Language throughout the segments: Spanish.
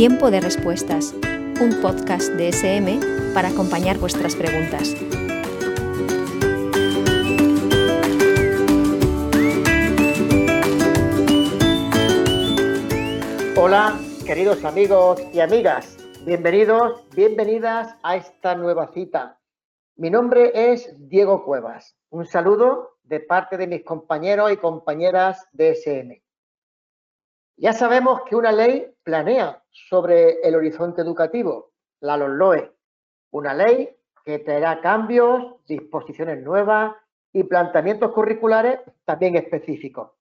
Tiempo de Respuestas, un podcast de SM para acompañar vuestras preguntas. Hola, queridos amigos y amigas. Bienvenidos, bienvenidas a esta nueva cita. Mi nombre es Diego Cuevas. Un saludo de parte de mis compañeros y compañeras de SM. Ya sabemos que una ley planea sobre el horizonte educativo, la LOE, una ley que traerá cambios, disposiciones nuevas y planteamientos curriculares también específicos.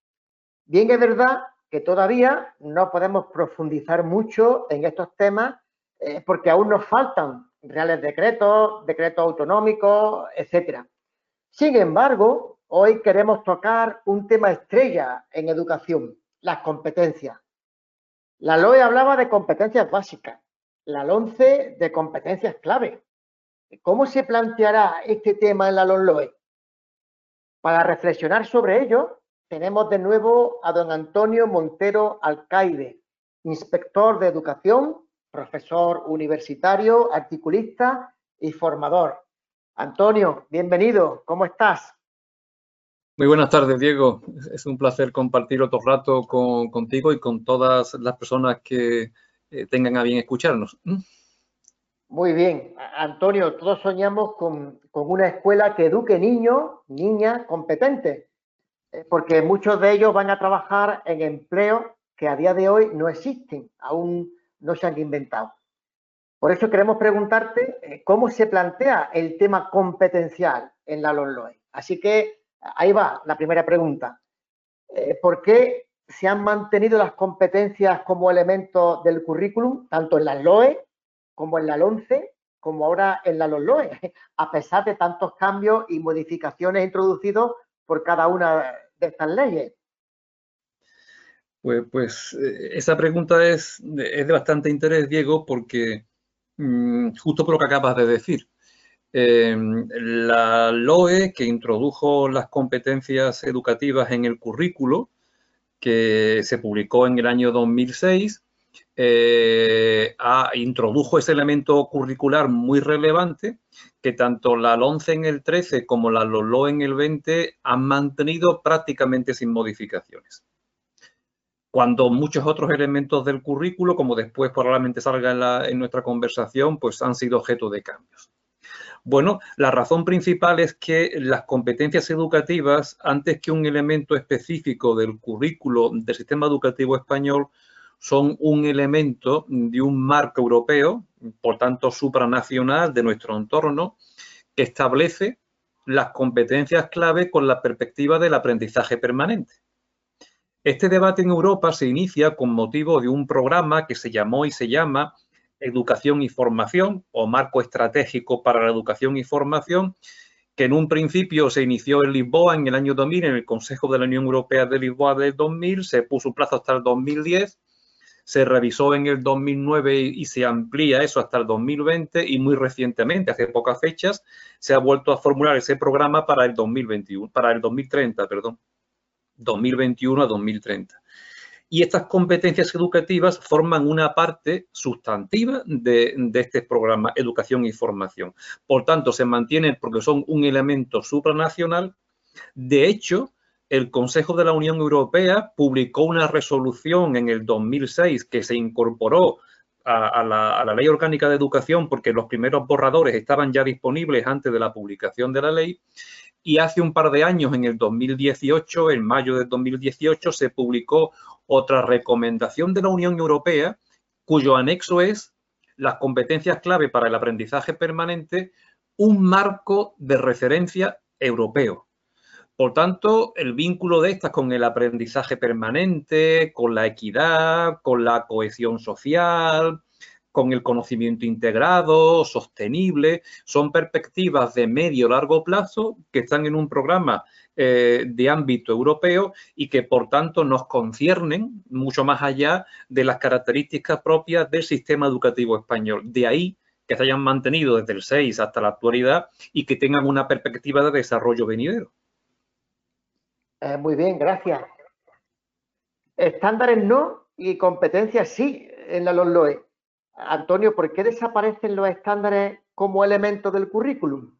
Bien es verdad que todavía no podemos profundizar mucho en estos temas eh, porque aún nos faltan reales decretos, decretos autonómicos, etcétera. Sin embargo, hoy queremos tocar un tema estrella en educación, las competencias. La LOE hablaba de competencias básicas, la LONCE de competencias clave. ¿Cómo se planteará este tema en la LOE? Para reflexionar sobre ello, tenemos de nuevo a don Antonio Montero Alcaide, inspector de educación, profesor universitario, articulista y formador. Antonio, bienvenido, ¿cómo estás? Muy buenas tardes, Diego. Es un placer compartir otro rato contigo y con todas las personas que eh, tengan a bien escucharnos. ¿Mm? Muy bien. Antonio, todos soñamos con, una escuela que eduque niños, niñas competentes, eh, porque muchos de ellos van a trabajar en empleos que a día de hoy no existen, aún no se han inventado. Por eso queremos preguntarte eh, cómo se plantea el tema competencial en la LONLOE. Así que Ahí va la primera pregunta. Eh, ¿Por qué se han mantenido las competencias como elemento del currículum, tanto en la LOE como en la LONCE, como ahora en la LOE, a pesar de tantos cambios y modificaciones introducidos por cada una de estas leyes? Pues, pues eh, esa pregunta es, es, de bastante interés, Diego, porque mm, justo por lo que acabas de decir, Em, la LOE, que introdujo las competencias educativas en el currículo, que se publicó en el año 2006, eh, introdujo ese elemento curricular muy relevante que tanto la 11 en el 13 como la LOE en el 20 han mantenido prácticamente sin modificaciones. Cuando muchos otros elementos del currículo, como después probablemente salga en nuestra conversación, pues han sido objeto de cambios. Bueno, la razón principal es que las competencias educativas, antes que un elemento específico del currículo del sistema educativo español, son un elemento de un marco europeo, por tanto supranacional de nuestro entorno, que establece las competencias clave con la perspectiva del aprendizaje permanente. Este debate en Europa se inicia con motivo de un programa que se llamó y se llama educación y formación o marco estratégico para la educación y formación, que en un principio se inició en Lisboa en el año 2000, en el Consejo de la Unión Europea de Lisboa del 2000, se puso un plazo hasta el 2010, se revisó en el 2009 y se amplía eso hasta el 2020 y muy recientemente, hace pocas fechas, se ha vuelto a formular ese programa para el 2021, para el 2030, perdón, 2021 a 2030 y estas competencias educativas forman una parte sustantiva de, este programa Educación y Formación. Por tanto, se mantienen porque son un elemento supranacional. De hecho, el Consejo de la Unión Europea publicó una resolución en el 2006 que se incorporó a, la, a, la, Ley Orgánica de Educación porque los primeros borradores estaban ya disponibles antes de la publicación de la ley. Y hace un par de años, en el 2018, en mayo del 2018, se publicó otra recomendación de la Unión Europea cuyo anexo es las competencias clave para el aprendizaje permanente, un marco de referencia europeo. Por tanto, el vínculo de estas con el aprendizaje permanente, con la equidad, con la cohesión social, con el conocimiento integrado, sostenible, son perspectivas de medio largo plazo que están en un programa eh, de ámbito europeo y que por tanto nos conciernen mucho más allá de las características propias del sistema educativo español. De ahí que se hayan mantenido desde el 6 hasta la actualidad y que tengan una perspectiva de desarrollo venidero. Eh, muy bien, gracias. Estándares no y competencias sí en la LOE. Antonio, ¿por qué desaparecen los estándares como elemento del currículum?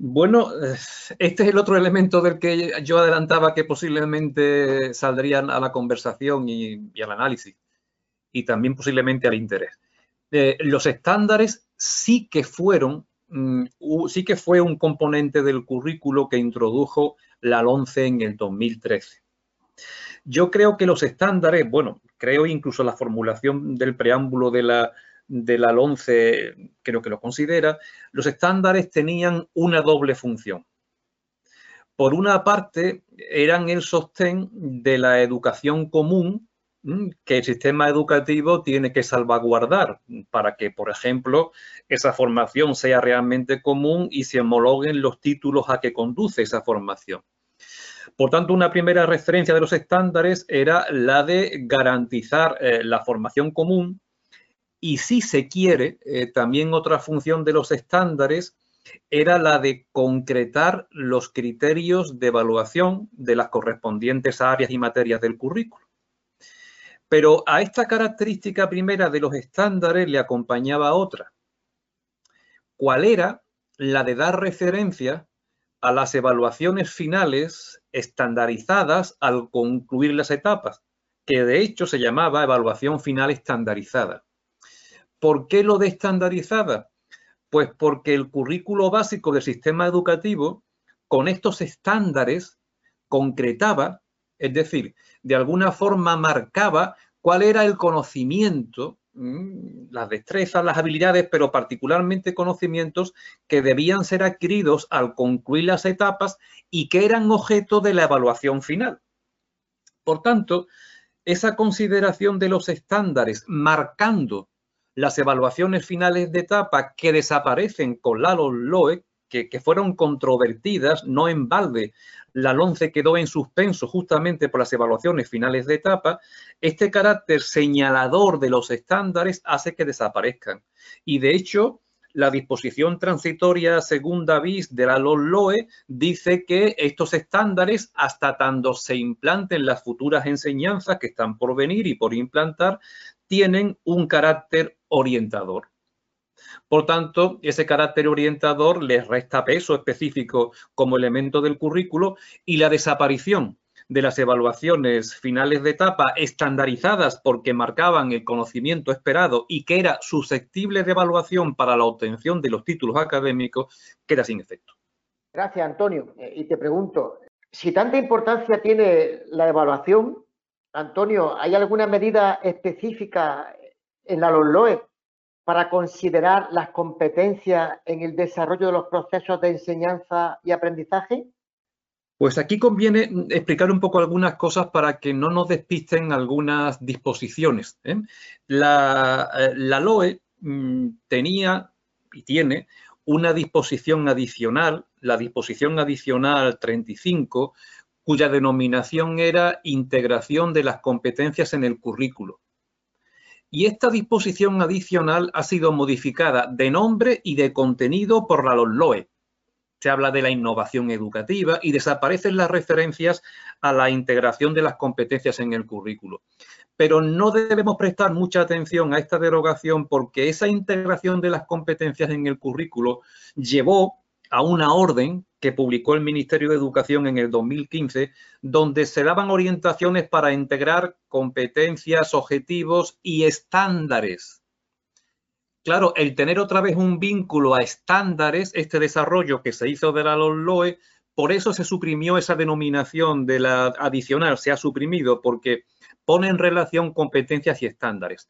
Bueno, eh, este es el otro elemento del que yo adelantaba que posiblemente saldrían a la conversación y, al análisis y también posiblemente al interés. Eh, los estándares sí que fueron, sí que fue un componente del currículo que introdujo la 11 en el 2013. Yo creo que los estándares, bueno, creo incluso la formulación del preámbulo de la, de la 11 creo que lo considera, los estándares tenían una doble función. Por una parte, eran el sostén de la educación común que el sistema educativo tiene que salvaguardar para que, por ejemplo, esa formación sea realmente común y se homologuen los títulos a que conduce esa formación. Por tanto, una primera referencia de los estándares era la de garantizar eh, la formación común y si se quiere, eh, también otra función de los estándares era la de concretar los criterios de evaluación de las correspondientes áreas y materias del currículo. Pero a esta característica primera de los estándares le acompañaba otra. ¿Cuál era? La de dar referencia a las evaluaciones finales estandarizadas al concluir las etapas, que de hecho se llamaba evaluación final estandarizada. ¿Por qué lo de estandarizada? Pues porque el currículo básico del sistema educativo con estos estándares concretaba, es decir, de alguna forma marcaba cuál era el conocimiento, mm, las destrezas, las habilidades, pero particularmente conocimientos que debían ser adquiridos al concluir las etapas y que eran objeto de la evaluación final. Por tanto, esa consideración de los estándares marcando las evaluaciones finales de etapa que desaparecen con la LOE, que, fueron controvertidas, no en balde, la LONCE quedó en suspenso justamente por las evaluaciones finales de etapa, este carácter señalador de los estándares hace que desaparezcan. Y de hecho, la disposición transitoria segunda bis de la LOE dice que estos estándares, hasta tanto se implanten las futuras enseñanzas que están por venir y por implantar, tienen un carácter orientador. Por tanto, ese carácter orientador les resta peso específico como elemento del currículo y la desaparición de las evaluaciones finales de etapa estandarizadas porque marcaban el conocimiento esperado y que era susceptible de evaluación para la obtención de los títulos académicos, queda sin efecto. Gracias, Antonio. Eh, y te pregunto, si tanta importancia tiene la evaluación, Antonio, ¿hay alguna medida específica en la LOE para considerar las competencias en el desarrollo de los procesos de enseñanza y aprendizaje? Pues aquí conviene explicar un poco algunas cosas para que no nos despisten algunas disposiciones. ¿eh? La, eh, la, LOE mm, tenía y tiene una disposición adicional, la disposición adicional 35, cuya denominación era integración de las competencias en el currículo. Y esta disposición adicional ha sido modificada de nombre y de contenido por la LOE. Se habla de la innovación educativa y desaparecen las referencias a la integración de las competencias en el currículo. Pero no debemos prestar mucha atención a esta derogación porque esa integración de las competencias en el currículo llevó a una orden que publicó el Ministerio de Educación en el 2015, donde se daban orientaciones para integrar competencias, objetivos y estándares. Claro, el tener otra vez un vínculo a estándares, este desarrollo que se hizo de la LOE, por eso se suprimió esa denominación de la adicional, se ha suprimido porque pone en relación competencias y estándares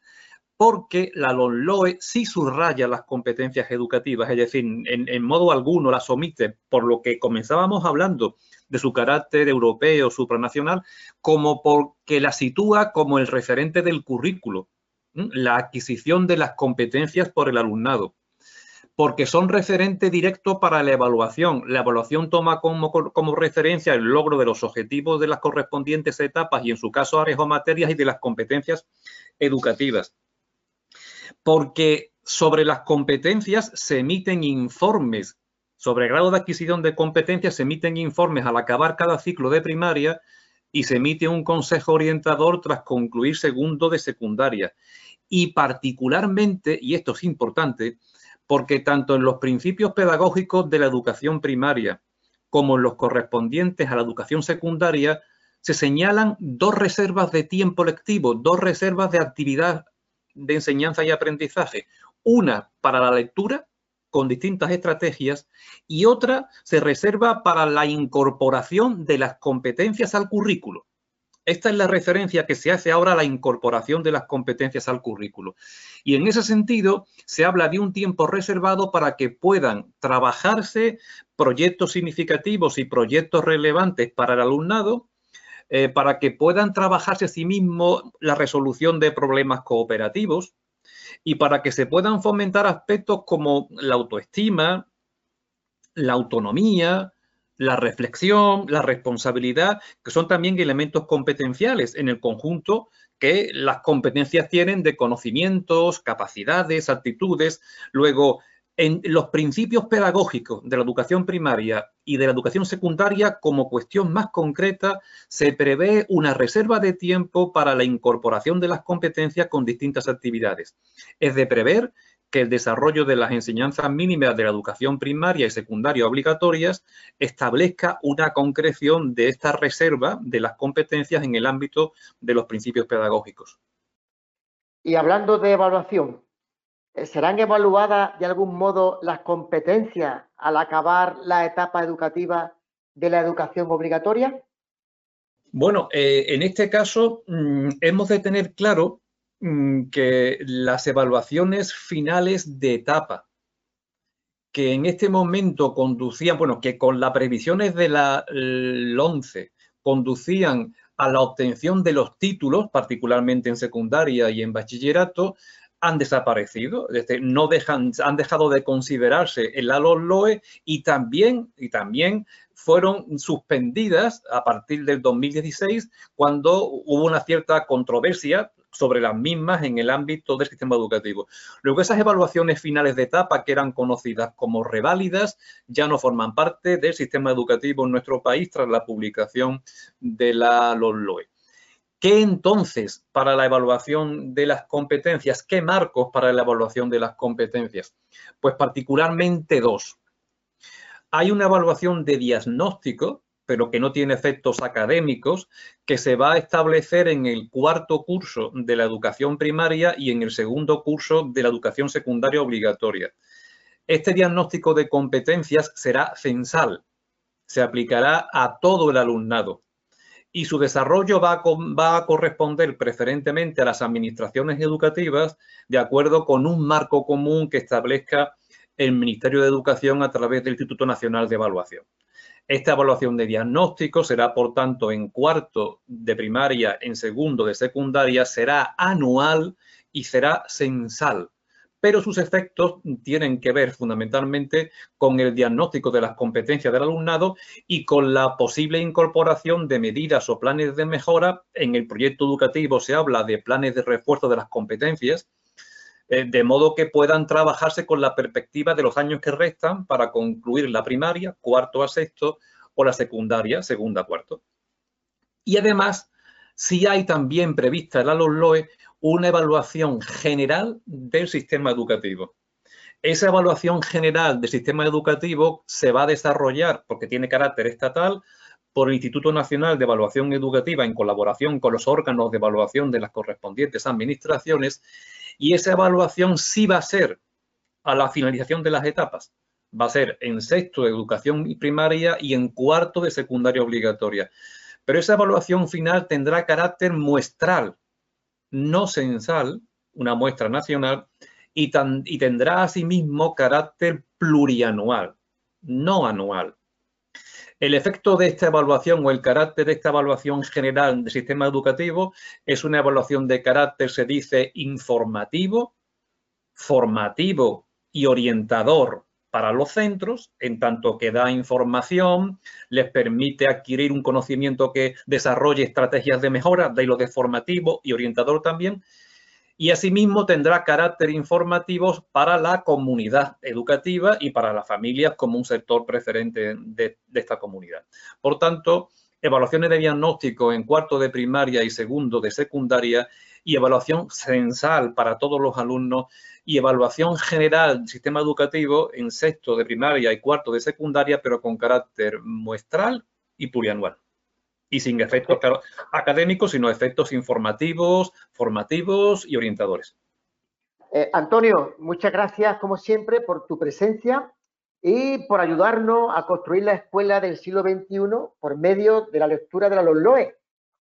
porque la LOE sí subraya las competencias educativas, es decir, en, modo alguno las omite, por lo que comenzábamos hablando de su carácter europeo, supranacional, como porque la sitúa como el referente del currículo, la adquisición de las competencias por el alumnado, porque son referente directo para la evaluación. La evaluación toma como, como referencia el logro de los objetivos de las correspondientes etapas y en su caso áreas o materias y de las competencias educativas porque sobre las competencias se emiten informes, sobre el grado de adquisición de competencias se emiten informes al acabar cada ciclo de primaria y se emite un consejo orientador tras concluir segundo de secundaria. y particularmente, y esto es importante, porque tanto en los principios pedagógicos de la educación primaria como en los correspondientes a la educación secundaria, se señalan dos reservas de tiempo lectivo, dos reservas de actividad de enseñanza y aprendizaje. Una para la lectura con distintas estrategias y otra se reserva para la incorporación de las competencias al currículo. Esta es la referencia que se hace ahora a la incorporación de las competencias al currículo. Y en ese sentido, se habla de un tiempo reservado para que puedan trabajarse proyectos significativos y proyectos relevantes para el alumnado, eh, para que puedan trabajarse a sí mismos la resolución de problemas cooperativos y para que se puedan fomentar aspectos como la autoestima, la autonomía, la reflexión, la responsabilidad, que son también elementos competenciales en el conjunto que las competencias tienen de conocimientos, capacidades, actitudes. Luego, en los principios pedagógicos de la educación primaria y de la educación secundaria, como cuestión más concreta, se prevé una reserva de tiempo para la incorporación de las competencias con distintas actividades. Es de prever que el desarrollo de las enseñanzas mínimas de la educación primaria y secundaria obligatorias establezca una concreción de esta reserva de las competencias en el ámbito de los principios pedagógicos. Y hablando de evaluación, ¿serán evaluadas de algún modo las competencias al acabar la etapa educativa de la educación obligatoria? Bueno, eh, en este caso mm, hemos de tener claro Mm, que las evaluaciones finales de etapa, que en este momento conducían, bueno, que con las previsiones de la 11 conducían a la obtención de los títulos, particularmente en secundaria y en bachillerato, han desaparecido, no dejan, han dejado de considerarse el LOE y también, y también fueron suspendidas a partir del 2016 cuando hubo una cierta controversia sobre las mismas en el ámbito del sistema educativo. Luego esas evaluaciones finales de etapa que eran conocidas como reválidas ya no forman parte del sistema educativo en nuestro país tras la publicación de la LOE. ¿Qué entonces para la evaluación de las competencias? ¿Qué marcos para la evaluación de las competencias? Pues particularmente dos. Hay una evaluación de diagnóstico pero que no tiene efectos académicos, que se va a establecer en el cuarto curso de la educación primaria y en el segundo curso de la educación secundaria obligatoria. Este diagnóstico de competencias será censal, se aplicará a todo el alumnado y su desarrollo va a, corresponder preferentemente a las administraciones educativas de acuerdo con un marco común que establezca el Ministerio de Educación a través del Instituto Nacional de Evaluación. Esta evaluación de diagnóstico será, por tanto, en cuarto de primaria, en segundo de secundaria, será anual y será censal. Pero sus efectos tienen que ver fundamentalmente con el diagnóstico de las competencias del alumnado y con la posible incorporación de medidas o planes de mejora. En el proyecto educativo se habla de planes de refuerzo de las competencias eh, de modo que puedan trabajarse con la perspectiva de los años que restan para concluir la primaria, cuarto a sexto, o la secundaria, segunda a cuarto. Y además, si hay también prevista en la LOE una evaluación general del sistema educativo. Esa evaluación general del sistema educativo se va a desarrollar, porque tiene carácter estatal, por el Instituto Nacional de Evaluación Educativa en colaboración con los órganos de evaluación de las correspondientes administraciones y esa evaluación sí va a ser a la finalización de las etapas. Va a ser en sexto de educación primaria y en cuarto de secundaria obligatoria. Pero esa evaluación final tendrá carácter muestral, no censal, una muestra nacional, y, y tendrá asimismo carácter plurianual, no anual. El efecto de esta evaluación o el carácter de esta evaluación general del sistema educativo es una evaluación de carácter, se dice, informativo, formativo y orientador para los centros, en tanto que da información, les permite adquirir un conocimiento que desarrolle estrategias de mejora, de lo de formativo y orientador también, y asimismo tendrá carácter informativo para la comunidad educativa y para las familias como un sector preferente de, esta comunidad. Por tanto, evaluaciones de diagnóstico en cuarto de primaria y segundo de secundaria y evaluación censal para todos los alumnos y evaluación general del sistema educativo en sexto de primaria y cuarto de secundaria, pero con carácter muestral y plurianual. Y sin efectos académicos, sino efectos informativos, formativos y orientadores. Eh, Antonio, muchas gracias como siempre por tu presencia y por ayudarnos a construir la escuela del siglo XXI por medio de la lectura de la LOE,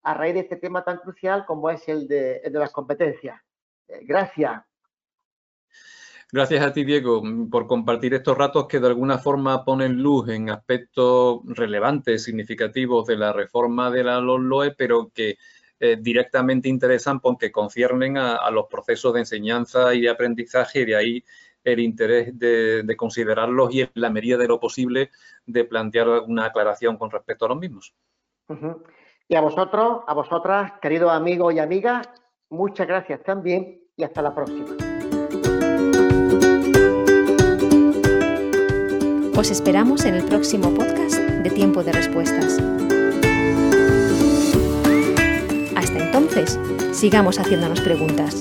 a raíz de este tema tan crucial como es el de, las competencias. Eh, gracias. Gracias a ti, Diego, por compartir estos ratos que de alguna forma ponen luz en aspectos relevantes, significativos de la reforma de la LOE, pero que eh, directamente interesan porque conciernen a, los procesos de enseñanza y de aprendizaje y de ahí el interés de, considerarlos y en la medida de lo posible de plantear una aclaración con respecto a los mismos. Y a vosotros, a vosotras, queridos amigos y amigas, muchas gracias también y hasta la próxima. Os esperamos en el próximo podcast de Tiempo de Respuestas. Hasta entonces, sigamos haciéndonos preguntas.